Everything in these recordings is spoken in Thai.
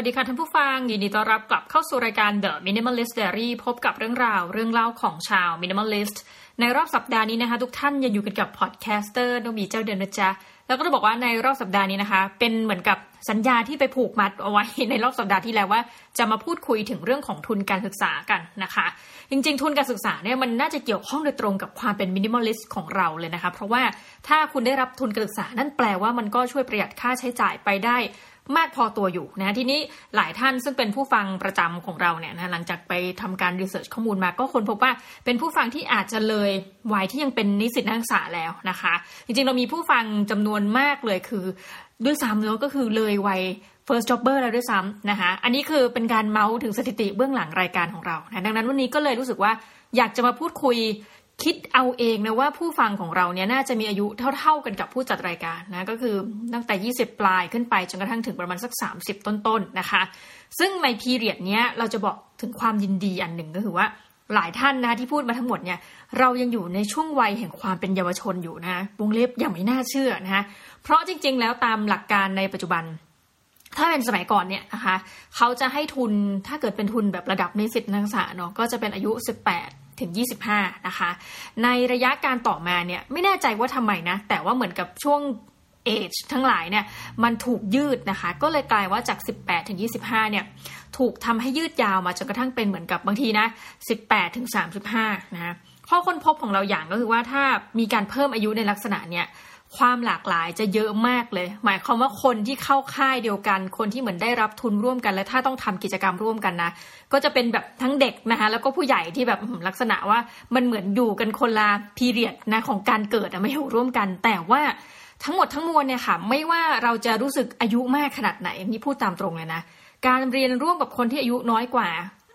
สวัสดีค่ะท่านผู้ฟัง ยินดีต้อนรับกลับเข้าสู่รายการ The Minimalist Diary พบกับเรื่องราวเรื่องเล่าของชาว Minimalist ในรอบสัปดาห์นี้นะคะ ทุกท่านยังอยู่กันกับ podcaster น้องมีเจ้าเดินนะจ๊ะแล้วก็จะบอกว่าในรอบสัปดาห์นี้นะคะ เป็นเหมือนกับสัญญาที่ไปผูกมัดเอาไว้ในรอบสัปดาห์ที่แล้วว่า จะมาพูดคุยถึงเรื่องของทุนการศึกษากันนะคะ จริงๆ ทุนการศึกษาเนี่ยมันน่าจะเกี่ยวข้องโดยตรงกับความเป็น minimalist ของเราเลยนะคะ เพราะว่าถ้าคุณได้รับทุนการศึกษานั่นแปลว่ามันก็ช่วยประหยัดค่าใช้จ่ายไปได้ มากพอตัวอยู่นะทีนี้หลายท่านซึ่งเป็นผู้ฟังประจำของเราเนี่ยนะหลังจากไปทำการรีเสิร์ชข้อมูลมาก็ค้นพบว่าเป็นผู้ฟังที่อาจจะเลยวัยที่ยังเป็นนิสิตนักศึกษาแล้วนะคะ จริงๆเรามีผู้ฟังจำนวนมากเลยคือด้วยซ้ำแล้วก็คือเลยวัย first jobber แล้วด้วยซ้ำนะคะอันนี้คือเป็นการเมาส์ถึงสถิติเบื้องหลังรายการของเรานะดังนั้นวันนี้ก็เลยรู้สึกว่าอยากจะมาพูดคุย คิดเอาเองนะว่าผู้ฟังของเราเนี่ยน่าจะมีอายุเท่า ๆกันกับผู้จัดรายการนะก็คือตั้งแต่ 20 ปลายขึ้นไปจนกระทั่งถึงประมาณสัก 30 ต้นๆนนะคะ ซึ่งในพีเรียดเนี้ยเราจะบอกถึงความยินดีอันหนึ่งก็คือว่าหลายท่านนะที่พูดมาทั้งหมดเนี่ยเรายังอยู่ในช่วงวัยแห่งความเป็นเยาวชนอยู่นะวงเล็บอย่างไม่น่าเชื่อนะคะเพราะจริง ๆ แล้วตามหลักการในปัจจุบัน ถ้าเป็นสมัยก่อนเนี่ยนะคะเขาจะให้ทุนถ้าเกิดเป็นทุนแบบระดับนิสิตนักศึกษาเนาะก็จะเป็นอายุ 18 ถึง 25 นะคะ ในระยะการต่อมาเนี่ยไม่แน่ใจว่าทำไมนะ แต่ว่าเหมือนกับช่วงเอจทั้งหลายเนี่ยมันถูกยืดนะคะ ก็เลยกลายว่าจาก 18 ถึง 25 เนี่ยถูกทำให้ยืดยาวมาจนกระทั่งเป็นเหมือนกับบางทีนะ 18 ถึง 35 นะข้อค้นพบของเราอย่างก็คือว่าถ้ามีการเพิ่มอายุในลักษณะเนี่ย ความหลากหลายจะเยอะมากเลย หมายความว่าคนที่เข้าค่ายเดียวกัน คนที่เหมือนได้รับทุนร่วมกัน และถ้าต้องทำกิจกรรมร่วมกันนะ ก็จะเป็นแบบทั้งเด็กนะคะ แล้วก็ผู้ใหญ่ที่แบบลักษณะว่ามันเหมือนอยู่กันคนละพีเรียดนะของการเกิดไม่อยู่ร่วมกัน แต่ว่าทั้งหมดทั้งมวลเนี่ยค่ะ ไม่ว่าเราจะรู้สึกอายุมากขนาดไหนนี่พูดตามตรงเลยนะ การเรียนร่วมกับคนที่อายุน้อยกว่า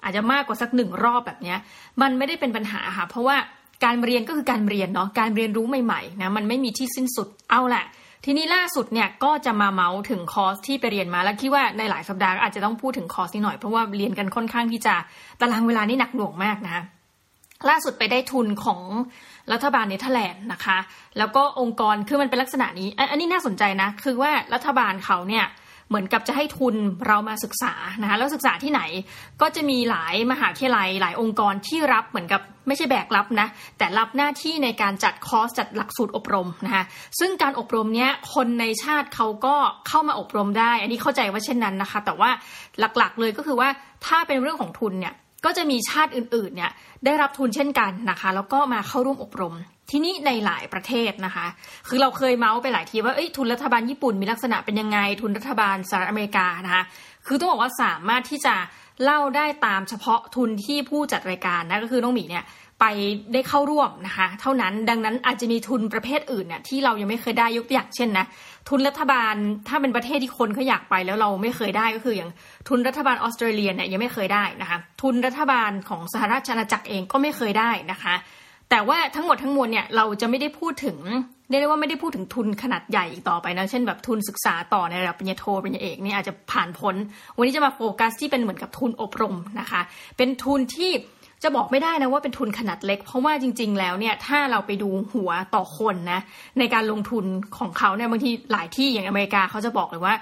อาจจะมากกว่าสักหนึ่งรอบแบบนี้มันไม่ได้เป็นปัญหาค่ะ เพราะว่า การเรียนก็คือการเรียนเนาะการเรียนรู้ใหม่ๆนะมันไม่มีที่สิ้นสุดเอาแหละทีนี้ล่าสุดเนี่ยก็จะมาเมาส์ถึงคอร์สที่ไปเรียนมาแล้วคิดว่าในหลายสัปดาห์อาจจะต้องพูดถึงคอร์สนี้หน่อยเพราะว่าเรียนกันค่อนข้างที่จะตารางเวลานี่หนักหน่วงมากนะล่าสุดไปได้ทุนของรัฐบาลเนเธอร์แลนด์นะคะ แล้วก็องค์กรคือมันเป็นลักษณะนี้ อันนี้น่าสนใจนะ คือว่ารัฐบาลเขาเนี่ย เหมือนกับจะให้ทุนเรามาศึกษานะคะแล้วศึกษาที่ไหนก็จะมีหลายมหาวิทยาลัยหลายองค์กรที่รับเหมือนกับไม่ใช่แบกรับนะแต่รับหน้าที่ในการจัดคอร์สจัดหลักสูตรอบรมนะคะซึ่งการอบรมเนี้ยคนในชาติเขาก็เข้ามาอบรมได้ อันนี้เข้าใจว่าเช่นนั้นนะคะ แต่ว่าหลักๆเลยก็คือว่าถ้าเป็นเรื่องของทุนเนี่ย ก็จะมีชาติอื่นๆเนี่ยได้รับทุนเช่นกันนะคะ แล้วก็มาเข้าร่วมอบรมที่นี้ในหลายประเทศนะคะ คือเราเคยเมาส์ไปหลายทีว่าทุนรัฐบาลญี่ปุ่นมีลักษณะเป็นยังไง ทุนรัฐบาลสหรัฐอเมริกานะคะ คือต้องบอกว่าสามารถที่จะเล่าได้ตามเฉพาะทุนที่ผู้จัดรายการนะก็คือน้องหมีเนี่ยไปได้เข้าร่วมนะคะ เท่านั้นดังนั้นอาจจะมีทุนประเภทอื่นเนี่ยที่เรายังไม่เคยได้ยกตัวอย่างเช่นนะ ทุนรัฐบาลถ้าเป็นประเทศที่คนเขาอยากไปแล้วเราไม่เคยได้ก็คืออย่างทุนรัฐบาลออสเตรเลียเนี่ยยังไม่เคยได้นะคะทุนรัฐบาลของสหราชอาณาจักรเองก็ไม่เคยได้นะคะ แต่ว่าทั้งหมดทั้งมวลเนี่ยเราจะไม่ได้พูดถึงเรียกได้ว่าไม่ได้พูดถึงทุนขนาดใหญ่อีกต่อไปนะเช่นแบบทุนศึกษาต่อในระดับปริญญาโทปริญญาเอกนี่อาจจะผ่านพ้นวันนี้จะมาโฟกัสที่เป็นเหมือนกับทุนอบรมนะคะ เป็นทุนที่ จะบอกไม่ได้นะว่าเป็นทุนขนาดเล็ก เพราะว่าจริง ๆ แล้วเนี่ยถ้าเราไปดูหัวต่อคนนะในการลงทุนของเขาเนี่ยบางทีหลายที่อย่างอเมริกาเขาจะบอกเลยว่า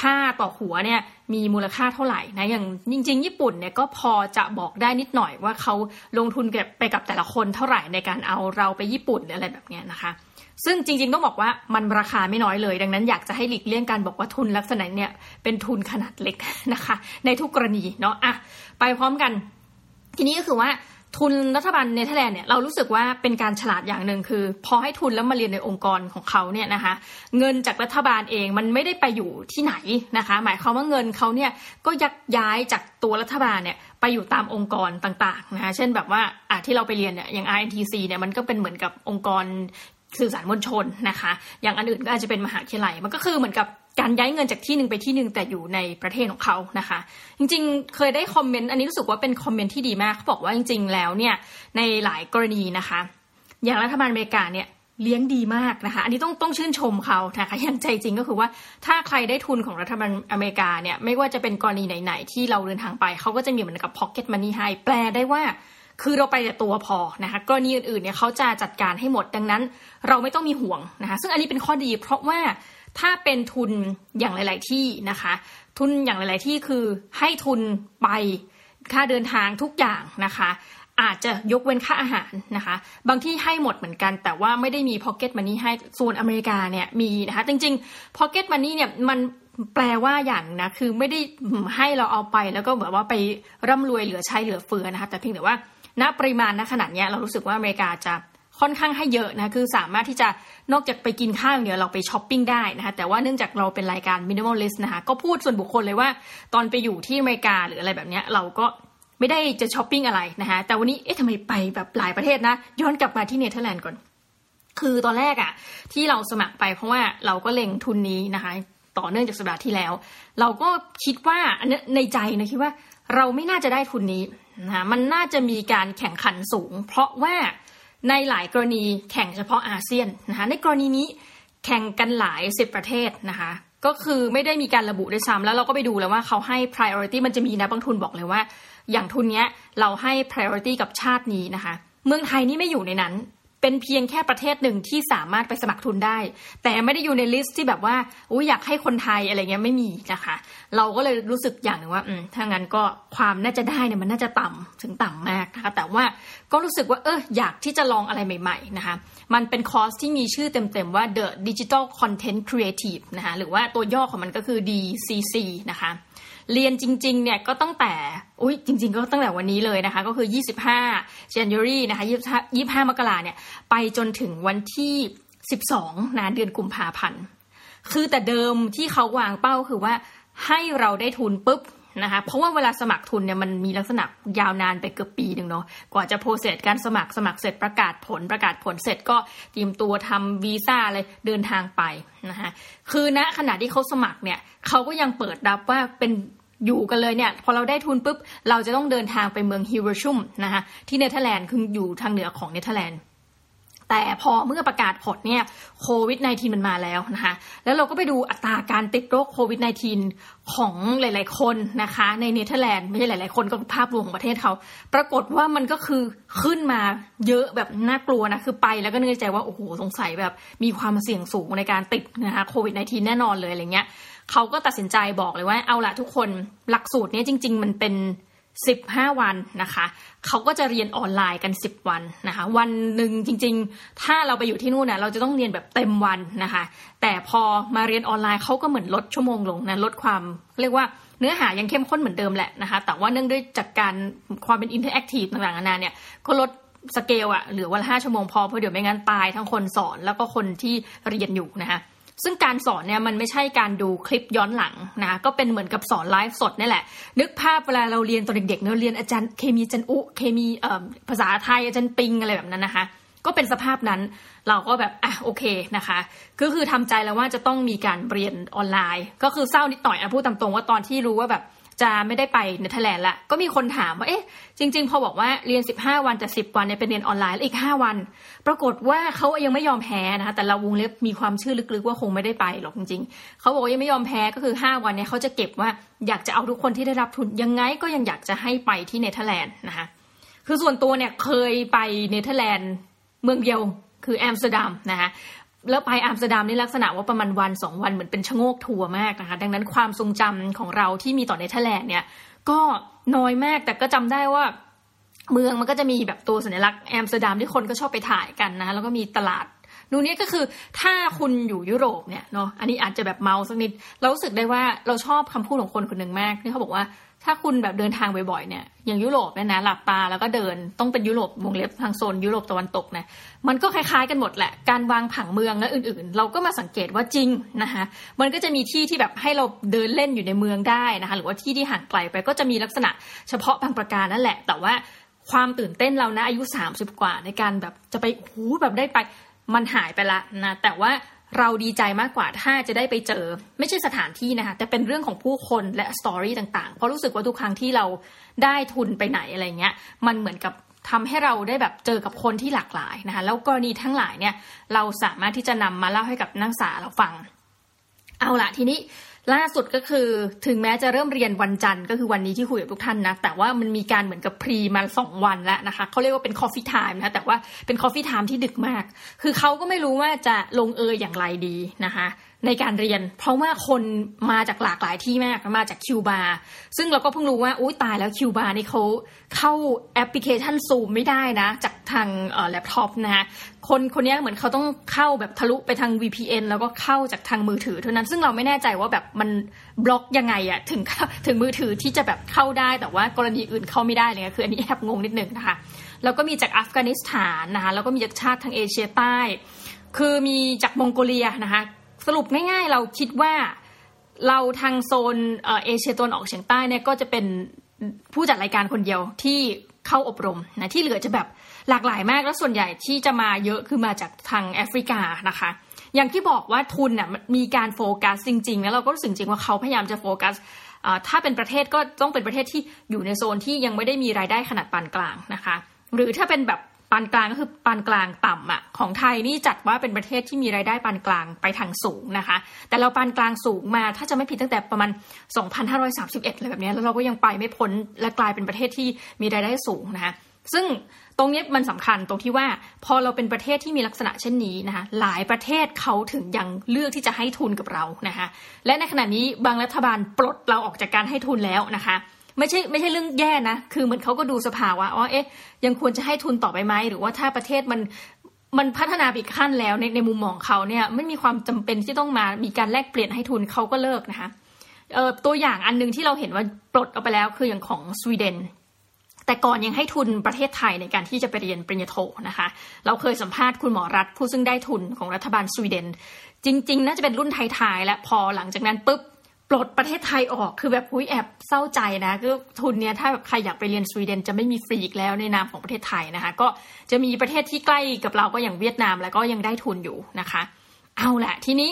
ค่าต่อหัวเนี่ยมีมูลค่าเท่าไหร่นะอย่างจริง ๆ ญี่ปุ่นเนี่ยก็พอจะบอกได้นิดหน่อยว่าเขาลงทุนไปกับแต่ละคนเท่าไหร่ในการเอาเราไปญี่ปุ่นอะไรแบบนี้นะคะ ซึ่งจริง ๆ ต้องบอกว่ามันราคาไม่น้อยเลย ดังนั้นอยากจะให้หลีกเลี่ยงการบอกว่าทุนลักษณะเนี่ยเป็นทุนขนาดเล็กนะคะ ในทุกกรณีเนาะอะไปพร้อมกัน ทีนี้ก็คือว่าทุนรัฐบาลเนเธอร์แลนด์เนี่ยเรารู้สึกว่าเป็นการฉลาดอย่างหนึ่งคือ พอให้ทุนแล้วมาเรียนในองค์กรของเขาเนี่ยนะคะเงินจากรัฐบาลเองมันไม่ได้ไปอยู่ที่ไหนนะคะ หมายความว่าเงินเขาเนี่ยก็ยักย้ายจากตัวรัฐบาลเนี่ยไปอยู่ตามองค์กรต่างๆนะคะเช่นแบบว่าอะที่เราไปเรียนเนี่ยอย่าง INTC เนี่ยมันก็เป็นเหมือนกับองค์กร สื่อสารมวลชนนะคะ อย่างอันอื่นก็อาจจะเป็นมหาวิทยาลัย มันก็คือเหมือนกับการย้ายเงินจากที่หนึ่งไปที่หนึ่งแต่อยู่ในประเทศของเขานะคะ จริงๆ เคยได้คอมเมนต์อันนี้รู้สึกว่าเป็นคอมเมนต์ที่ดีมากเขาบอกว่าจริง ๆ แล้วเนี่ยในหลายกรณีนะคะ อย่างรัฐบาลอเมริกาเนี่ยเลี้ยงดีมากนะคะ อันนี้ต้องต้องชื่นชมเขานะคะอย่างใจจริงก็คือว่าถ้าใครได้ทุนของรัฐบาลอเมริกาเนี่ยไม่ว่าจะเป็นกรณีไหน ๆ ที่เราเดินทางไปเขาก็จะมีเหมือนกับ pocket money ให้แปลได้ว่า คือเราไปแต่ตัวพอนะคะกรณีอื่นๆเนี่ยเขาจะจัดการให้หมดดังนั้น เราไม่ต้องมีห่วงนะคะซึ่งอันนี้เป็นข้อดี เพราะว่าถ้าเป็นทุนอย่างหลาย ๆ ที่นะคะ ทุนอย่างหลาย ๆ ที่คือให้ทุนไปค่าเดินทางทุกอย่างนะคะ อาจจะยกเว้นค่าอาหารนะคะ บางที่ให้หมดเหมือนกัน แต่ว่าไม่ได้มีพ็อกเก็ตมันนี่ให้ส่วนอเมริกาเนี่ยมีนะคะ จริงๆพ็อกเก็ตมันนี่เนี่ยมันแปลว่าอย่างนะคือไม่ได้ให้เราเอาไปแล้วก็แบบว่าไปร่ำรวยเหลือใช้เหลือเฟือนะคะ แต่เพียงแต่ว่า ณปริมาณณขนาดนี้เรารู้สึกว่าอเมริกาจะค่อนข้างให้เยอะนะคือสามารถที่จะนอกจากไปกินข้าวเดียวเราไปช้อปปิ้งได้นะคะแต่ว่าเนื่องจากเราเป็นรายการ minimalist นะคะก็พูดส่วนบุคคลเลยว่า ตอนไปอยู่ที่อเมริกาหรืออะไรแบบนี้เราก็ไม่ได้จะช้อปปิ้งอะไรนะคะแต่วันนี้เอ๊ะทำไมไปแบบหลายประเทศนะย้อนกลับมาที่เนเธอร์แลนด์ก่อนคือตอนแรกอะที่เราสมัครไปเพราะว่าเราก็เล็งทุนนี้นะคะ ต่อเนื่องจากสัปดาห์ที่แล้ว เราก็คิดว่าในใจนะคิดว่าเราไม่น่าจะได้ทุนนี้นะมันน่าจะมีการแข่งขันสูง เพราะว่าในหลายกรณีแข่งเฉพาะอาเซียนนะคะในกรณีนี้แข่งกันหลายสิบประเทศนะคะก็คือไม่ได้มีการระบุด้วยซ้ำแล้วเราก็ไปดูแล้วว่าเขาให้ priority มันจะมีนะบางทุนบอกเลยว่า อย่างทุนเนี้ยเราให้ priority กับชาตินี้นะคะ เมืองไทยนี่ไม่อยู่ในนั้น เป็นเพียงแค่ประเทศหนึ่งที่สามารถไปสมัครทุนได้ แต่ไม่ได้อยู่ในลิสต์ที่แบบว่าอุ้ยอยากให้คนไทยอะไรเงี้ยไม่มีนะคะ เราก็เลยรู้สึกอย่างหนึ่งว่าอืมถ้างั้นก็ความน่าจะได้เนี่ยมันน่าจะต่ำถึงต่ำมากนะคะ แต่ว่าก็รู้สึกว่าเอออยากที่จะลองอะไรใหม่ๆนะคะ มันเป็นคอร์สที่มีชื่อเต็มๆว่า The Digital Content Creative นะคะหรือว่าตัวย่อของมันก็คือ DCC นะคะ เรียนจริงๆเนี่ยก็ตั้งแต่อุ้ยจริง ๆ ก็ตั้งแต่วันนี้เลยนะคะ ก็คือ 25 January นะคะ25 มกราเนี่ยไปจนถึงวันที่ 12 นะเดือนกุมภาพันธ์ คือแต่เดิมที่เขาวางเป้าคือว่าให้เราได้ทุนปุ๊บ นะคะเพราะว่าเวลาสมัครทุนเนี่ยมันมีลักษณะยาวนานไปเกือบปีหนึ่งเนาะกว่าจะ process การสมัครสมัครเสร็จประกาศผลประกาศผลเสร็จก็เตรียมตัวทำวีซ่าอะไรเดินทางไปนะคะคือณขณะที่เขาสมัครเนี่ยเขาก็ยังเปิดรับว่าเป็นอยู่กันเลยเนี่ยพอเราได้ทุนปุ๊บเราจะต้องเดินทางไปเมืองฮิลเวอร์ซุมนะคะที่เนเธอร์แลนด์คืออยู่ทางเหนือของเนเธอร์แลนด์ แต่พอเมื่อประกาศผลเนี่ยโควิด -19 มันมาแล้วนะคะ แล้วเราก็ไปดูอัตราการติดโรคโควิด -19 ของหลาย ๆ คนนะคะ ในเนเธอร์แลนด์ไม่ใช่หลาย ๆ คนก็ภาพรวมของประเทศเขา ปรากฏว่ามันก็คือขึ้นมาเยอะแบบน่ากลัวนะ คือไปแล้วก็นึกใจว่า โอ้โห สงสัยแบบมีความเสี่ยงสูงในการติดนะคะโควิด -19 แน่นอนเลยอะไรเงี้ยเขาก็ตัดสินใจบอกเลยว่าเอาละทุกคนหลักสูตรนี้จริง ๆ มันเป็น 15 วันนะคะเขาก็จะเรียนออนไลน์กัน 10 วันนะคะ วันหนึ่งจริง ๆ ถ้าเราไปอยู่ที่นู่นนะเราจะต้องเรียนแบบเต็มวันนะคะ แต่พอมาเรียนออนไลน์เขาก็เหมือนลดชั่วโมงลงนะลดความเรียกว่าเนื้อหายังเข้มข้นเหมือนเดิมแหละนะคะ แต่ว่าเนื่องด้วยจากการความเป็น interactive ต่างๆนานาเนี่ยก็ลดสเกลอะเหลือวันละห้าชั่วโมงพอเพราะเดี๋ยวไม่งั้นตายทั้งคนสอนแล้วก็คนที่เรียนอยู่นะคะ ซึ่งการสอนเนี่ยมันไม่ใช่การดูคลิปย้อนหลังนะก็เป็นเหมือนกับสอนไลฟ์สดนี่แหละ นึกภาพเวลาเราเรียนตอนเด็กๆเราเรียนอาจารย์เคมีอาจารย์อุเคมีเอ่อภาษาไทยอาจารย์ปิงอะไรแบบนั้นนะคะ ก็เป็นสภาพนั้นเราก็แบบอะโอเคนะคะ ก็คือทำใจแล้วว่าจะต้องมีการเรียนออนไลน์ ก็คือเศร้านิดหน่อยนะพูดตามตรงว่าตอนที่รู้ว่าแบบ จะไม่ได้ไปเนเธอร์แลนด์ละก็มีคนถามว่าเอ๊ะจริง ๆ พอบอกว่าเรียน 15 วันแต่ 10 วันเนี่ยเป็นเรียนออนไลน์อีก 5 วัน ปรากฏว่าเขายังไม่ยอมแพ้นะคะแต่เราวงเล็บมีความเชื่อลึกๆว่าคงไม่ได้ไปหรอกจริงๆเขาบอกว่ายังไม่ยอมแพ้ก็คือ 5 วันเนี่ยเขาจะเก็บว่าอยากจะเอาทุกคนที่ได้รับทุนยังไงก็ยังอยากจะให้ไปที่เนเธอร์แลนด์นะคะคือส่วนตัวเนี่ยเคยไปเนเธอร์แลนด์เมืองเดียวคือแอมสเตอร์ดัมนะคะ แล้วไปอัมสเตอร์ดัมนี่ลักษณะว่าประมาณวันสองวันเหมือนเป็นชะโงกทัวร์มากนะคะ ดังนั้นความทรงจำของเราที่มีต่อเนเธอร์แลนด์เนี่ย ก็น้อยมากแต่ก็จำได้ว่าเมืองมันก็จะมีแบบตัวสัญลักษณ์แอมสเตอร์ดัมที่คนก็ชอบไปถ่ายกันนะ แล้วก็มีตลาด นูนี้ก็คือถ้าคุณอยู่ยุโรปเนี่ยเนาะอันนี้อาจจะแบบเมาท์สักนิด เรารู้สึกได้ว่าเราชอบคำพูดของคนคนหนึ่งมากที่เขาบอกว่าถ้าคุณแบบเดินทางบ่อยๆเนี่ยอย่างยุโรปเนี่ยนะหลับตาแล้วก็เดินต้องเป็นยุโรปวงเล็บทางโซนยุโรปตะวันตกนะมันก็คล้ายๆกันหมดแหละการวางผังเมืองและอื่นๆ เราก็มาสังเกตว่าจริงนะคะมันก็จะมีที่ที่แบบให้เราเดินเล่นอยู่ในเมืองได้นะคะหรือว่าที่ที่ห่างไกลไปก็จะมีลักษณะเฉพาะบางประการนั่นแหละ แต่ว่าความตื่นเต้นเรานะอายุ 30 กว่าในการแบบจะไปหูแบบได้ไป มันหายไปละนะแต่ว่าเราดีใจมากกว่าถ้าจะได้ไปเจอ ไม่ใช่สถานที่นะคะแต่เป็นเรื่องของผู้คนและ story ต่างๆ เพราะรู้สึกว่าทุกครั้งที่เราได้ทุนไปไหนอะไรเงี้ย มันเหมือนกับทำให้เราได้แบบเจอกับคนที่หลากหลายนะคะแล้วกรณีทั้งหลายเนี่ยเราสามารถที่จะนำมาเล่าให้กับนักศึกษาเราฟัง เอาละทีนี้ ล่าสุดก็คือถึงแม้จะเริ่มเรียนวันจันทร์ก็คือวันนี้ที่คุยกับทุกท่านนะ แต่ว่ามันมีการเหมือนกับ pre มาสองวันแล้วนะคะเขาเรียกว่าเป็น coffee time นะแต่ว่าเป็น coffee time ที่ดึกมาก คือเขาก็ไม่รู้ว่าจะลงเอยอย่างไรดีนะคะในการเรียน เพราะว่าคนมาจากหลากหลายที่มากมาจากคิวบาซึ่งเราก็เพิ่งรู้ว่าอุ้ยตายแล้วคิวบานี่เขาเข้าแอปพลิเคชันซูมไม่ได้นะ จากทางแล็ปท็อปนะฮะคนคนนี้เหมือนเขาต้องเข้าแบบทะลุไปทาง VPN แล้วก็เข้าจากทางมือถือเท่านั้นซึ่งเราไม่แน่ใจว่าแบบมันบล็อกยังไงอะถึงถึงมือถือที่จะแบบเข้าได้แต่ว่ากรณีอื่นเข้าไม่ได้เลยคืออันนี้แอบงงนิดนึงนะคะแล้วก็มีจากอัฟกานิสถานนะคะแล้วก็มีจากชาติทางเอเชียใต้ คือมีจากมองโกเลียนะคะ สรุปง่ายๆ เราคิดว่าเราทางโซนเอเชียตะวันออกเฉียงใต้เนี่ยก็จะเป็นผู้จัดรายการคนเดียวที่เข้าอบรมนะที่เหลือจะแบบหลากหลายมากแล้วส่วนใหญ่ที่จะมาเยอะคือมาจากทางแอฟริกานะคะ อย่างที่บอกว่าทุนน่ะมีการโฟกัสจริงๆ แล้วเราก็รู้สึกจริงว่าเขาพยายามจะโฟกัสถ้าเป็นประเทศก็ต้องเป็นประเทศที่อยู่ในโซนที่ยังไม่ได้มีรายได้ขนาดปานกลางนะคะ หรือถ้าเป็นแบบ ปานกลางก็คือปานกลางต่ำอะของไทยนี่จัดว่าเป็นประเทศที่มีรายได้ปานกลางไปทางสูงนะคะ แต่เราปานกลางสูงมาถ้าจะไม่ผิดตั้งแต่ประมาณ 2,531เลยแบบนี้แล้วเราก็ยังไปไม่พ้นและกลายเป็นประเทศที่มีรายได้สูงนะคะซึ่งตรงนี้มันสำคัญตรงที่ว่าพอเราเป็นประเทศที่มีลักษณะเช่นนี้นะคะหลายประเทศเขาถึงยังเลือกที่จะให้ทุนกับเรานะคะและในขณะนี้บางรัฐบาลปลดเราออกจากการให้ทุนแล้วนะคะ ไม่ใช่ไม่ใช่เรื่องแย่นะ คือเหมือนเขาก็ดูสภาวะว่าเอ๊ะยังควรจะให้ทุนต่อไปไหมหรือว่าถ้าประเทศมันมันพัฒนาไปขั้นแล้วในในมุมมองเขาเนี่ยไม่มีความจำเป็นที่ต้องมามีการแลกเปลี่ยนให้ทุนเขาก็เลิกนะคะเออตัวอย่างอันนึงที่เราเห็นว่าปลดออกไปแล้วคืออย่างของสวีเดนแต่ก่อนยังให้ทุนประเทศไทยในการที่จะไปเรียนปริญญาโทนะคะ เราเคยสัมภาษณ์คุณหมอรัฐผู้ซึ่งได้ทุนของรัฐบาลสวีเดน จริง ๆ น่าจะเป็นรุ่นท้ายๆและพอหลังจากนั้นปุ๊บ ปลดประเทศไทยออกคือแบบอุ้ยแอบเศร้าใจนะคือทุนเนี้ยถ้าแบบใครอยากไปเรียนสวีเดนจะไม่มีฟรีอีกแล้วในนามของประเทศไทยนะคะ ก็จะมีประเทศที่ใกล้กับเราก็อย่างเวียดนามแล้วก็ยังได้ทุนอยู่นะคะ เอาแหละทีนี้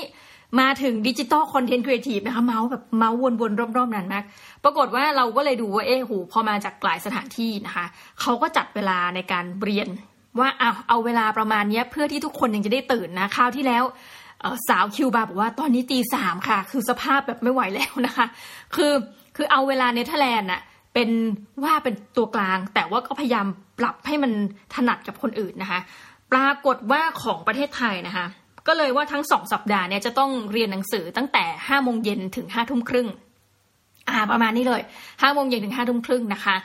มาถึง digital content creative นะคะเมาท์แบบเมาท์วนๆรอบๆนั้นมาก ปรากฏว่าเราก็เลยดูว่าเอ๊ะหูพอมาจากหลายสถานที่นะคะเขาก็จัดเวลาในการเรียนว่าเอาเอาเวลาประมาณนี้เพื่อที่ทุกคนยังจะได้ตื่นนะคราวที่แล้ว สาวคิวบาบอกว่าตอนนี้ตีสามค่ะ คือสภาพแบบไม่ไหวแล้วนะคะ คือคือเอาเวลาเนเธอร์แลนด์อะเป็นว่าเป็นตัวกลาง แต่ว่าก็พยายามปรับให้มันถนัดกับคนอื่นนะคะ ปรากฏว่าของประเทศไทยนะคะ ก็เลยว่าทั้งสองสัปดาห์เนี่ยจะต้องเรียนหนังสือตั้งแต่ห้าโมงเย็นถึงห้าทุ่มครึ่งอ่าประมาณนี้เลยห้าโมงเย็นถึงห้าทุ่มครึ่งนะคะ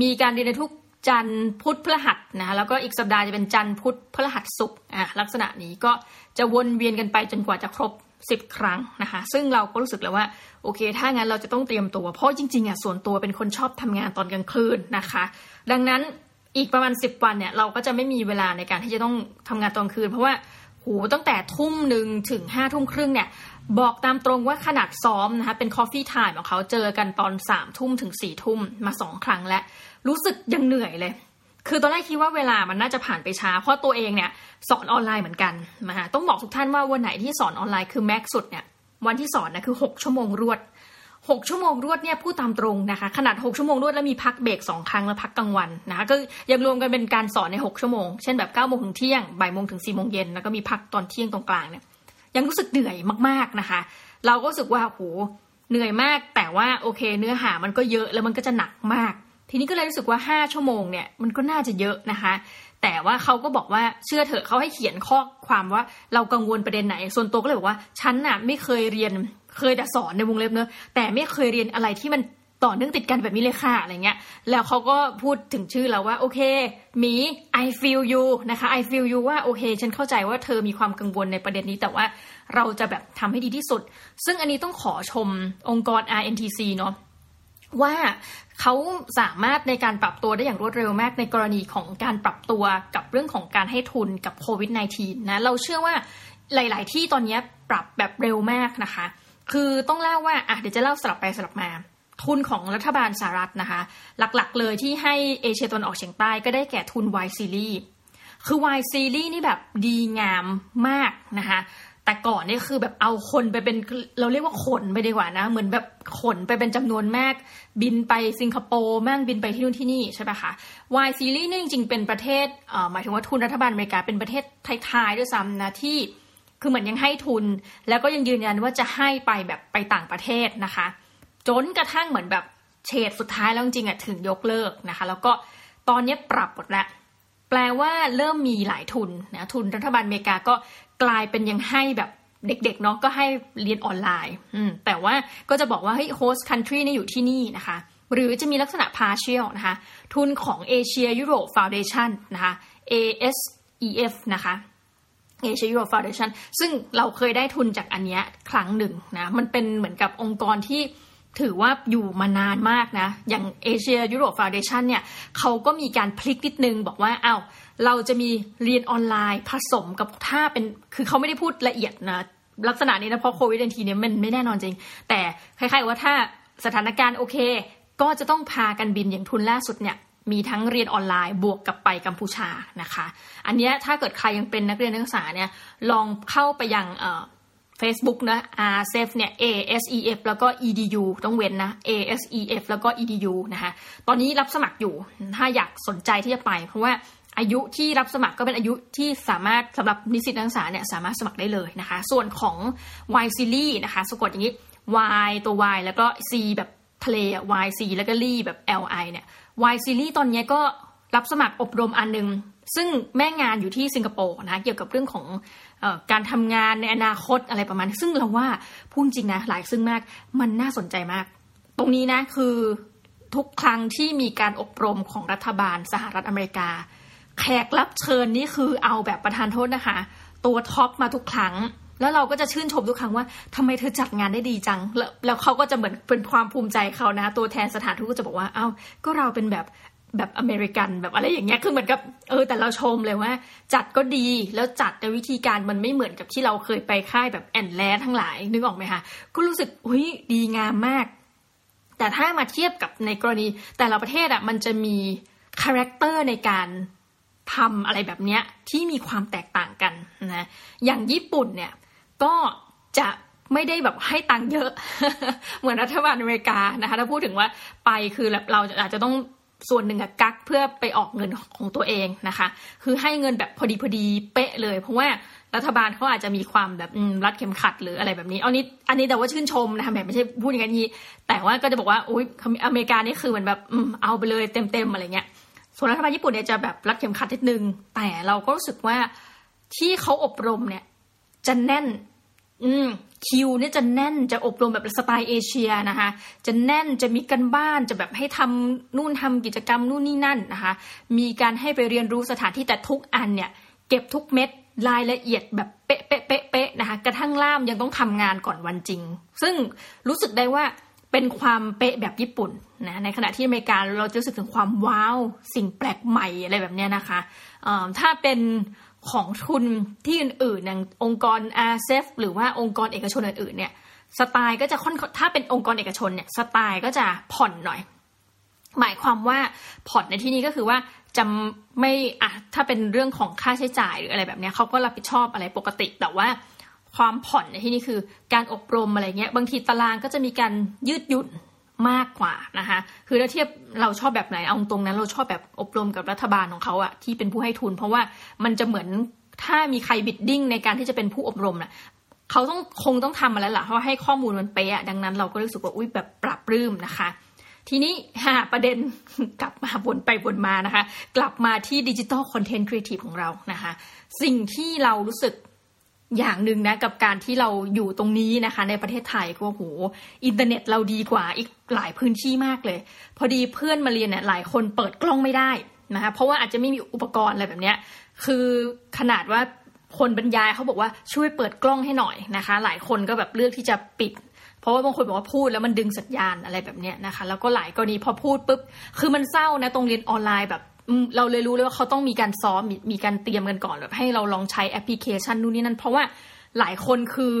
มีการเรียนในทุก จันทร์พุธพฤหัสนะคะแล้วก็อีกสัปดาห์จะเป็นจันทร์พุธพฤหัสศุกร์อะลักษณะนี้ก็จะวนเวียนกันไปจนกว่าจะครบสิบครั้งนะคะซึ่งเราก็รู้สึกแล้วว่าโอเค ถ้างั้นเราจะต้องเตรียมตัว เพราะจริงๆอะส่วนตัวเป็นคนชอบทำงานตอนกลางคืนนะคะ ดังนั้นอีกประมาณสิบวันเนี่ยเราก็จะไม่มีเวลาในการที่จะต้องทำงานตอนคืน เพราะว่า หูตั้งแต่ทุ่มหนึ่งถึงห้าทุ่มครึ่งเนี่ยบอกตามตรงว่าขนาดซ้อมนะคะเป็น coffee time ของเขาเจอกันตอนสามทุ่มถึงสี่ทุ่มมาสองครั้งแล้ว รู้สึกยังเหนื่อยเลย คือตอนแรกคิดว่าเวลามันน่าจะผ่านไปช้า เพราะตัวเองเนี่ยสอนออนไลน์เหมือนกันนะคะต้องบอกทุกท่านว่าวันไหนที่สอนออนไลน์คือแม็กสุดเนี่ยวันที่สอนนะคือ6ชั่วโมงรวด 6 ชั่วโมงรวดเนี่ยพูดตามตรงนะคะ ขนาด 6 ชั่วโมงรวดแล้วมีพักเบรกสองครั้งแล้วพักกลางวันนะคะก็ยังรวมกันเป็นการสอนใน 6 ชั่วโมง เช่นแบบ9โมงถึงเที่ยงบ่ายโมงถึง4โมงเย็นแล้วก็มีพักตอนเที่ยงตรงกลางเนี่ยยังรู้สึกเหนื่อยมากๆนะคะ เราก็รู้สึกว่าโหเหนื่อยมากแต่ว่าโอเค เนื้อหามันก็เยอะแล้วมันก็จะหนักมาก ทีนี้ก็เลยรู้สึกว่า 5 ชั่วโมงเนี่ยมันก็น่าจะเยอะนะคะแต่ว่าเขาก็บอกว่าเชื่อเถอะเขาให้เขียนข้อความว่าเรากังวลประเด็นไหน ส่วนตัวก็เลยบอกว่าฉันน่ะไม่เคยเรียน เคยแต่สอนในวงเล็บเนอะแต่ไม่เคยเรียนอะไรที่มันต่อเนื่องติดกันแบบนี้เลยค่ะอะไรเงี้ย แล้วเขาก็พูดถึงชื่อแล้วว่า โอเคมี I feel you นะคะ I feel you ว่าโอเค ฉันเข้าใจว่าเธอมีความกังวลในประเด็นนี้ แต่ว่าเราจะแบบทำให้ดีที่สุด ซึ่งอันนี้ต้องขอชมองค์กร RNTC เนาะว่าเขาสามารถในการปรับตัวได้อย่างรวดเร็วมากในกรณีของการปรับตัวกับเรื่องของการให้ทุนกับโควิด -19 นะ เราเชื่อว่าหลาย ๆ ที่ตอนนี้ปรับแบบเร็วมากนะคะ คือต้องเล่าว่าอะเดี๋ยวจะเล่าสลับไปสลับมาทุนของรัฐบาลสหรัฐนะคะ หลักๆเลยที่ให้เอเชียตะวันออกเฉียงใต้ก็ได้แก่ทุน Y Series คือ Y Series นี่แบบดีงามมากนะคะแต่ก่อนนี่คือแบบเอาคนไปเป็นเราเรียกว่าขนไปดีกว่านะ เหมือนแบบขนไปเป็นจำนวนมาก บินไปสิงคโปร์มั่งบินไปที่นู่นที่นี่ใช่ปะคะวายซีรีส์นี่จริงๆเป็นประเทศหมายถึงว่าทุนรัฐบาลอเมริกาเป็นประเทศท้ายๆด้วยซ้ำนะที่ คือเหมือนยังให้ทุน แล้วก็ยังยืนยันว่าจะให้ไปแบบไปต่างประเทศนะคะ จนกระทั่งเหมือนแบบเฉดสุดท้ายแล้วจริงๆอะถึงยกเลิกนะคะ แล้วก็ตอนนี้ปรับหมดแล้ว แปลว่าเริ่มมีหลายทุนนะทุนรัฐบาลอเมริกาก็กลายเป็นยังให้แบบเด็กๆเนาะก็ให้เรียนออนไลน์อืมแต่ว่าก็จะบอกว่าเฮ้ย host country นี่อยู่ที่นี่นะคะ หรือจะมีลักษณะ partial นะคะ ทุนของ Asia Europe Foundation นะคะ ASEF นะคะ Asia Euro Foundation ซึ่งเราเคยได้ทุนจากอันนี้ครั้งหนึ่งนะ มันเป็นเหมือนกับองค์กรที่ถือว่าอยู่มานานมากนะ อย่างเอเชียยุโรปฟาวเดชันเนี่ยเขาก็มีการพลิกนิดนึงบอกว่าเอา้าเราจะมีเรียนออนไลน์ผสมกับถ้าเป็นคือเขาไม่ได้พูดละเอียดนะ ลักษณะนี้นะเพราะโควิดทีเนี่ยมันไม่แน่นอนจริง แต่คล้ายๆว่าถ้าสถานการณ์โอเค ก็จะต้องพากันบินอย่างทุนล่าสุดเนี่ย มีทั้งเรียนออนไลน์บวกกับไปกัมพูชานะคะ อันนี้ถ้าเกิดใครยังเป็นนักเรียนนักศึกษาเนี่ยลองเข้าไปยังเอ่อ Facebook นะ RSF เนี่ย ASEF แล้วก็ EDU ต้องเว้นนะ ASEF แล้วก็ EDU นะคะตอนนี้รับสมัครอยู่ถ้าอยากสนใจที่จะไป เพราะว่าอายุที่รับสมัครก็เป็นอายุที่สามารถสำหรับนิสิตนักศึกษาเนี่ยสามารถสมัครได้เลยนะคะ ส่วนของ Y Series นะคะสะกดอย่างนี้ Y ตัว Y แล้วก็ C แบบทะเล Y C แล้วก็ลี่แบบ L I เนี่ย Y Series ตอนนี้ก็รับสมัครอบรมอันนึง ซึ่งแม่งานอยู่ที่สิงคโปร์นะ เกี่ยวกับเรื่องของออการทำงานในอนาคตอะไรประมาณ ซึ่งเราว่าพูดจริงนะ หลายซึ่งมากมันน่าสนใจมาก ตรงนี้นะคือทุกครั้งที่มีการอบรมของรัฐบาลสหรัฐอเมริกา แขกรับเชิญนี่คือเอาแบบประธานโทษนะคะ ตัวท็อปมาทุกครั้ง แล้วเราก็จะชื่นชมทุกครั้งว่าทำไมเธอจัดงานได้ดีจัง แล้วแล้วเขาก็จะเหมือนเป็นความภูมิใจเขานะ ตัวแทนสถานทูตก็จะบอกว่าเอา้าก็เราเป็นแบบแบบอเมริกันแบบอะไรอย่างเงี้ยคือเหมือนกับเออแต่เราชมเลยว่า จัดก็ดีแล้วจัดในวิธีการมันไม่เหมือนกับที่เราเคยไปค่ายแบบแอนแลทั้งหลายนึกออกไหมคะก็รู้สึกอุ้ยดีงามมาก แต่ถ้ามาเทียบกับในกรณี แต่ละประเทศอะมันจะมี character ในการทำอะไรแบบเนี้ยที่มีความแตกต่างกันนะอย่างญี่ปุ่นเนี่ย ก็จะไม่ได้แบบให้ตังค์เยอะ เหมือนรัฐบาลอเมริกานะคะ ถ้าพูดถึงว่าไปคือเราอาจจะต้องส่วนหนึ่งกักเพื่อไปออกเงินของตัวเองนะคะ คือให้เงินแบบพอดีพอดีเป๊ะเลย เพราะว่ารัฐบาลเขาอาจจะมีความแบบรัดเข็มขัดหรืออะไรแบบนี้อันนี้ อันนี้แต่ว่าชื่นชมนะคะแบบไม่ใช่พูดอย่างนี้ แต่ว่าก็จะบอกว่าอุ้ยอเมริกานี่คือเหมือนแบบเอาไปเลยเต็มๆอะไรเงี้ย ส่วนรัฐบาลญี่ปุ่นเนี่ยจะแบบรัดเข็มขัดนิดนึง แต่เราก็รู้สึกว่าที่เขาอบรมเนี่ยจะแน่น อืมคิวเนี่ยจะแน่นจะอบรมแบบสไตล์เอเชียนะคะ จะแน่นจะมีกันบ้านจะแบบให้ทำนู่นทำกิจกรรมนู่นนี่นั่นนะคะ มีการให้ไปเรียนรู้สถานที่แต่ทุกอันเนี่ย เก็บทุกเม็ดรายละเอียดแบบเป๊ะเป๊ะเป๊ะเป๊ะนะคะกระทั่งล่ามยังต้องทำงานก่อนวันจริง ซึ่งรู้สึกได้ว่าเป็นความเป๊ะแบบญี่ปุ่นนะในขณะที่อเมริกาเราจะรู้สึกถึงความว้าว สิ่งแปลกใหม่อะไรแบบนี้นะคะถ้าเป็น ของทุนที่อื่นๆอย่างองค์กรอาเซฟหรือว่าองค์กรเอกชนอื่นๆเนี่ยสไตล์ก็จะค่อนถ้าเป็นองค์กรเอกชนเนี่ยสไตล์ก็จะผ่อนหน่อย หมายความว่าผ่อนในที่นี้ก็คือว่าจะไม่อะถ้าเป็นเรื่องของค่าใช้จ่ายหรืออะไรแบบนี้เขาก็รับผิดชอบอะไรปกติ แต่ว่าความผ่อนในที่นี้คือ การอบรมอะไรเงี้ยบางทีตารางก็จะมีการยืดหยุ่น มากกว่านะคะคือถ้าเทียบเราชอบแบบไหนเอาตรงนั้น เราชอบแบบอบรมกับรัฐบาลของเขาอะที่เป็นผู้ให้ทุน เพราะว่ามันจะเหมือนถ้ามีใคร bidding ในการที่จะเป็นผู้อบรมน่ะเขาต้องคงต้องทำมาแล้วล่ะเพราะให้ข้อมูลมันเป๊ะดังนั้นเราก็รู้สึกว่าอุ้ยแบบปลาบปลื้มนะคะ ทีนี้หาประเด็นกลับมาวนไปวนมานะคะ กลับมาที่ digital content creative ของเรานะคะ สิ่งที่เรารู้สึก อย่างหนึ่งนะกับการที่เราอยู่ตรงนี้นะคะ ในประเทศไทยก็โหอินเทอร์เน็ตเราดีกว่าอีกหลายพื้นที่มากเลย พอดีเพื่อนมาเรียนเนี่ยหลายคนเปิดกล้องไม่ได้นะคะเพราะว่าอาจจะไม่มีอุปกรณ์อะไรแบบเนี้ยคือขนาดว่าคนบรรยายเขาบอกว่าช่วยเปิดกล้องให้หน่อยนะคะ หลายคนก็แบบเลือกที่จะปิด เพราะว่าบางคนบอกว่าพูดแล้วมันดึงสัญญาณอะไรแบบเนี้ยนะคะ แล้วก็หลายกรณีพอพูดปุ๊บคือมันเศร้านะตรงเรียนออนไลน์แบบ เราเลยรู้เลยว่าเขาต้องมีการซ้อมมีการเตรียมกันก่อนแบบให้เราลองใช้แอปพลิเคชันนู่นนี่นั่น เพราะว่าหลายคนคือ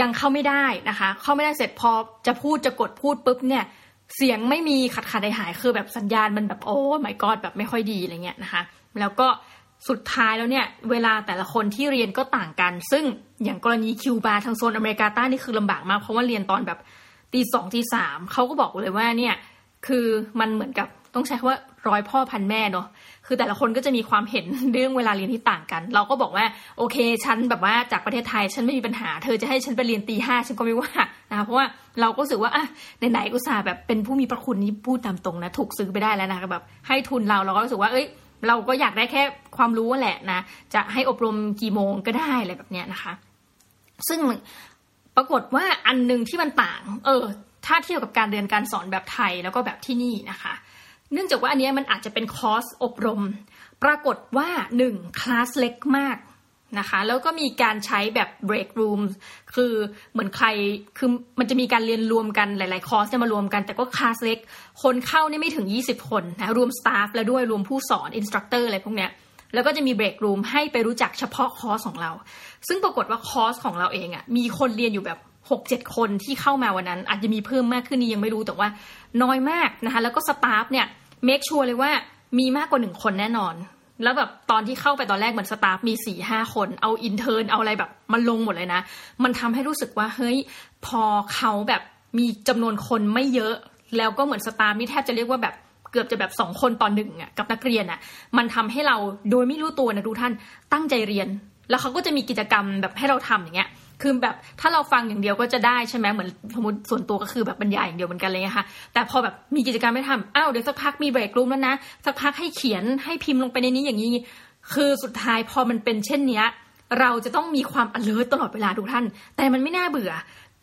ยังเข้าไม่ได้นะคะ เข้าไม่ได้เสร็จพอจะพูดจะกดพูดปุ๊บเนี่ย เสียงไม่มีขัดขัดหายคือแบบสัญญาณมันแบบโอ้ไม่กอดแบบไม่ค่อยดีอะไรเงี้ยนะคะ แล้วก็สุดท้ายแล้วเนี่ย เวลาแต่ละคนที่เรียนก็ต่างกัน ซึ่งอย่างกรณีคิวบาทางโซนอเมริกาใต้นี่คือลำบากมาก เพราะว่าเรียนตอนแบบตีสองตีสามเขาก็บอกเลยว่าเนี่ย คือมันเหมือนกับต้องใช้คำว่า ร้อยพ่อพันแม่เนาะคือแต่ละคนก็จะมีความเห็นเรื่องเวลาเรียนที่ต่างกัน เราก็บอกว่าโอเคฉันแบบว่าจากประเทศไทยฉันไม่มีปัญหา เธอจะให้ฉันไปเรียนตีห้าฉันก็ไม่ว่านะคะเพราะว่าเราก็รู้สึกว่าอะไหนๆอุตส่าห์แบบเป็นผู้มีพระคุณนี่พูดตามตรงนะถูกซื้อไปได้แล้วนะแบบให้ทุนเราเราก็รู้สึกว่าเอ้ยเราก็อยากได้แค่ความรู้แหละนะจะให้อบรมกี่โมงก็ได้อะไรแบบเนี้ยนะคะ ซึ่งปรากฏว่าอันหนึ่งที่มันต่าง เออ ถ้าเทียบกับการเรียนการสอนแบบไทยแล้วก็แบบที่นี่นะคะ เนื่องจากว่าอันนี้มันอาจจะเป็นคอร์สอบรม ปรากฏว่าหนึ่งคลาสเล็กมากนะคะแล้วก็มีการใช้แบบ break room คือเหมือนใครคือมันจะมีการเรียนรวมกันหลาย ๆ คอร์สจะมารวมกัน แต่ก็คลาสเล็ก คนเข้านี่ไม่ถึง 20 คนนะรวม staff แล้วด้วยรวมผู้สอน instructor อะไรพวกเนี้ยแล้วก็จะมี break room ให้ไปรู้จักเฉพาะคอร์สของเรา ซึ่งปรากฏว่าคอร์สของเราเองอะ่ะมีคนเรียนอยู่แบบ หกเจ็ดคนที่เข้ามาวันนั้น อาจจะมีเพิ่มมากขึ้นนี่ยังไม่รู้แต่ว่าน้อยมากนะคะ แล้วก็ staff เนี่ย make sure เลยว่ามีมากกว่าหนึ่งคนแน่นอน แล้วแบบตอนที่เข้าไปตอนแรกเหมือน staff มีสี่ห้าคนเอา intern เอาอะไรแบบมาลงหมดเลยนะ มันทำให้รู้สึกว่าเฮ้ยพอเขาแบบมีจำนวนคนไม่เยอะ แล้วก็เหมือน staff นี่แทบจะเรียกว่าแบบเกือบจะแบบสองคนต่อหนึ่งอะกับนักเรียนอะมันทำให้เราโดยไม่รู้ตัวนะทุกท่านตั้งใจเรียน แล้วเขาก็จะมีกิจกรรมแบบให้เราทำอย่างเงี้ย คือแบบถ้าเราฟังอย่างเดียวก็จะได้ใช่ไหมเหมือนสมมติส่วนตัวก็คือแบบบรรยายอย่างเดียวเหมือนกันเลยค่ะแต่พอแบบมีกิจกรรมไม่ทำอ้าวเดี๋ยวสักพักมีเบรกรูมแล้วนะสักพักให้เขียนให้พิมพ์ลงไปในนี้อย่างนี้คือสุดท้ายพอมันเป็นเช่นเนี้ย เราจะต้องมีความ alert ตลอดเวลาทุกท่าน แต่มันไม่น่าเบื่อ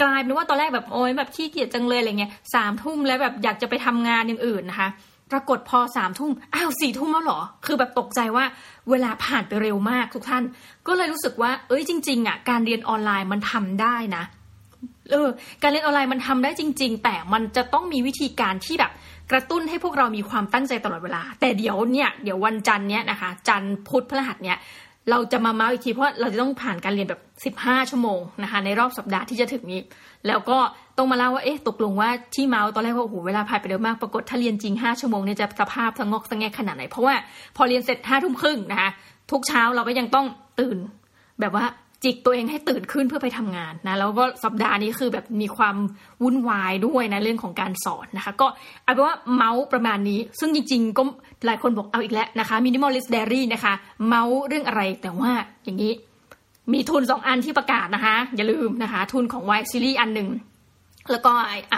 กลายเป็นว่าตอนแรกแบบโอ้ยแบบขี้เกียจจังเลยอะไรเงี้ยสามทุ่มแล้วแบบอยากจะไปทำงานอย่างอื่นนะคะ ปรากฏพอสามทุ่มอ้าวสี่ทุ่มแล้วหรอ คือแบบตกใจว่าเวลาผ่านไปเร็วมากทุกท่าน ก็เลยรู้สึกว่า เอ้ยจริงๆอะการเรียนออนไลน์มันทำได้นะเออการเรียนออนไลน์มันทำได้จริง ๆ แต่มันจะต้องมีวิธีการที่แบบกระตุ้นให้พวกเรามีความตั้งใจตลอดเวลา แต่เดี๋ยวเนี่ยเดี๋ยววันจันทร์เนี้ยนะคะ จันทร์พุธพฤหัสเนี่ย เราจะมาเมาส์อีกทีเพราะเราจะต้องผ่านการเรียนแบบ 15 ชั่วโมงนะคะ ในรอบสัปดาห์ที่จะถึงนี้ แล้วก็ต้องมาเล่าว่าเอ๊ะตกลงว่าที่เมาส์ตอนแรกว่าโอ้โหเวลาผ่านไปเร็วมากปรากฏถ้าเรียนจริง 5 ชั่วโมงเนี่ยจะสภาพทั้งงอกทั้งแงขนาดไหน เพราะว่าพอเรียนเสร็จ5ทุ่มครึ่งนะคะทุกเช้าเราก็ยังต้องตื่น แบบว่า จิกตัวเองให้ตื่นขึ้นเพื่อไปทำงานนะแล้วก็สัปดาห์นี้คือแบบมีความวุ่นวายด้วยนะเรื่องของการสอนนะคะ ก็เอาเป็นว่าเมาส์ประมาณนี้ ซึ่งจริงๆก็หลายคนบอกเอาอีกแล้วนะคะ minimalist diary นะคะ เมาส์เรื่องอะไรแต่ว่าอย่างนี้ มีทุนสองอันที่ประกาศนะคะ อย่าลืมนะคะ ทุนของ Y Series อันหนึ่งแล้วก็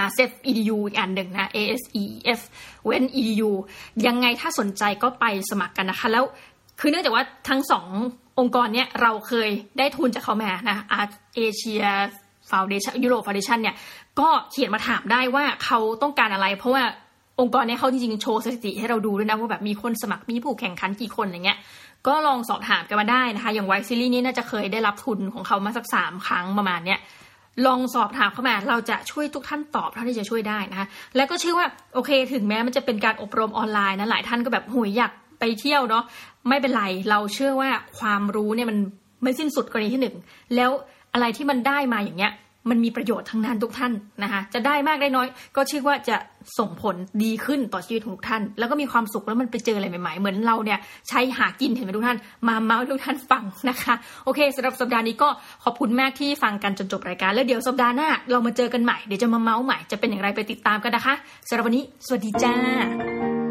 RCEF EDU อีกอันหนึ่งนะ ASEF เว้น EDU ยังไงถ้าสนใจก็ไปสมัครกันนะคะ แล้ว คือเนื่องจากว่าทั้งสององค์กรเนี้ยเราเคยได้ทุนจากเขามานะอาเอเชีย foundation ยุโรป foundation เนี่ยก็เขียนมาถามได้ว่าเขาต้องการอะไร เพราะว่าองค์กรเนี้ยเขาจริงๆโชว์สถิติให้เราดูด้วยนะว่าแบบมีคนสมัครมีผู้แข่งขันกี่คนอะไรเงี้ยก็ลองสอบถามกันมาได้นะคะ อย่างไวซิลี่นี่น่าจะเคยได้รับทุนของเขามาสักสามครั้งประมาณเนี้ยลองสอบถามเข้ามาเราจะช่วยทุกท่านตอบเท่าที่จะช่วยได้นะคะ แล้วก็เชื่อว่าโอเค ถึงแม้มันจะเป็นการอบรมออนไลน์นะหลายท่านก็แบบหุยอยาก ไปเที่ยวเนาะไม่เป็นไรเราเชื่อว่าความรู้เนี่ยมันไม่สิ้นสุดกรณีที่หนึ่งแล้วอะไรที่มันได้มาอย่างเงี้ยมันมีประโยชน์ทั้งนั้นทุกท่านนะคะจะได้มากได้น้อย ก็เชื่อว่าจะส่งผลดีขึ้นต่อชีวิตของทุกท่าน แล้วก็มีความสุขแล้วมันไปเจออะไรใหม่ๆ เหมือนเราเนี่ยใช้หากินเห็นไหมทุกท่าน มาเมาส์ทุกท่านฟังนะคะโอเคสำหรับสัปดาห์นี้ก็ขอบคุณมากที่ฟังกันจนจบรายการ แล้วเดี๋ยวสัปดาห์หน้าเรามาเจอกันใหม่เดี๋ยวจะมาเมาส์ใหม่จะเป็นอย่างไรไปติดตามกันนะคะสำหรับวันนี้ สวัสดีจ้า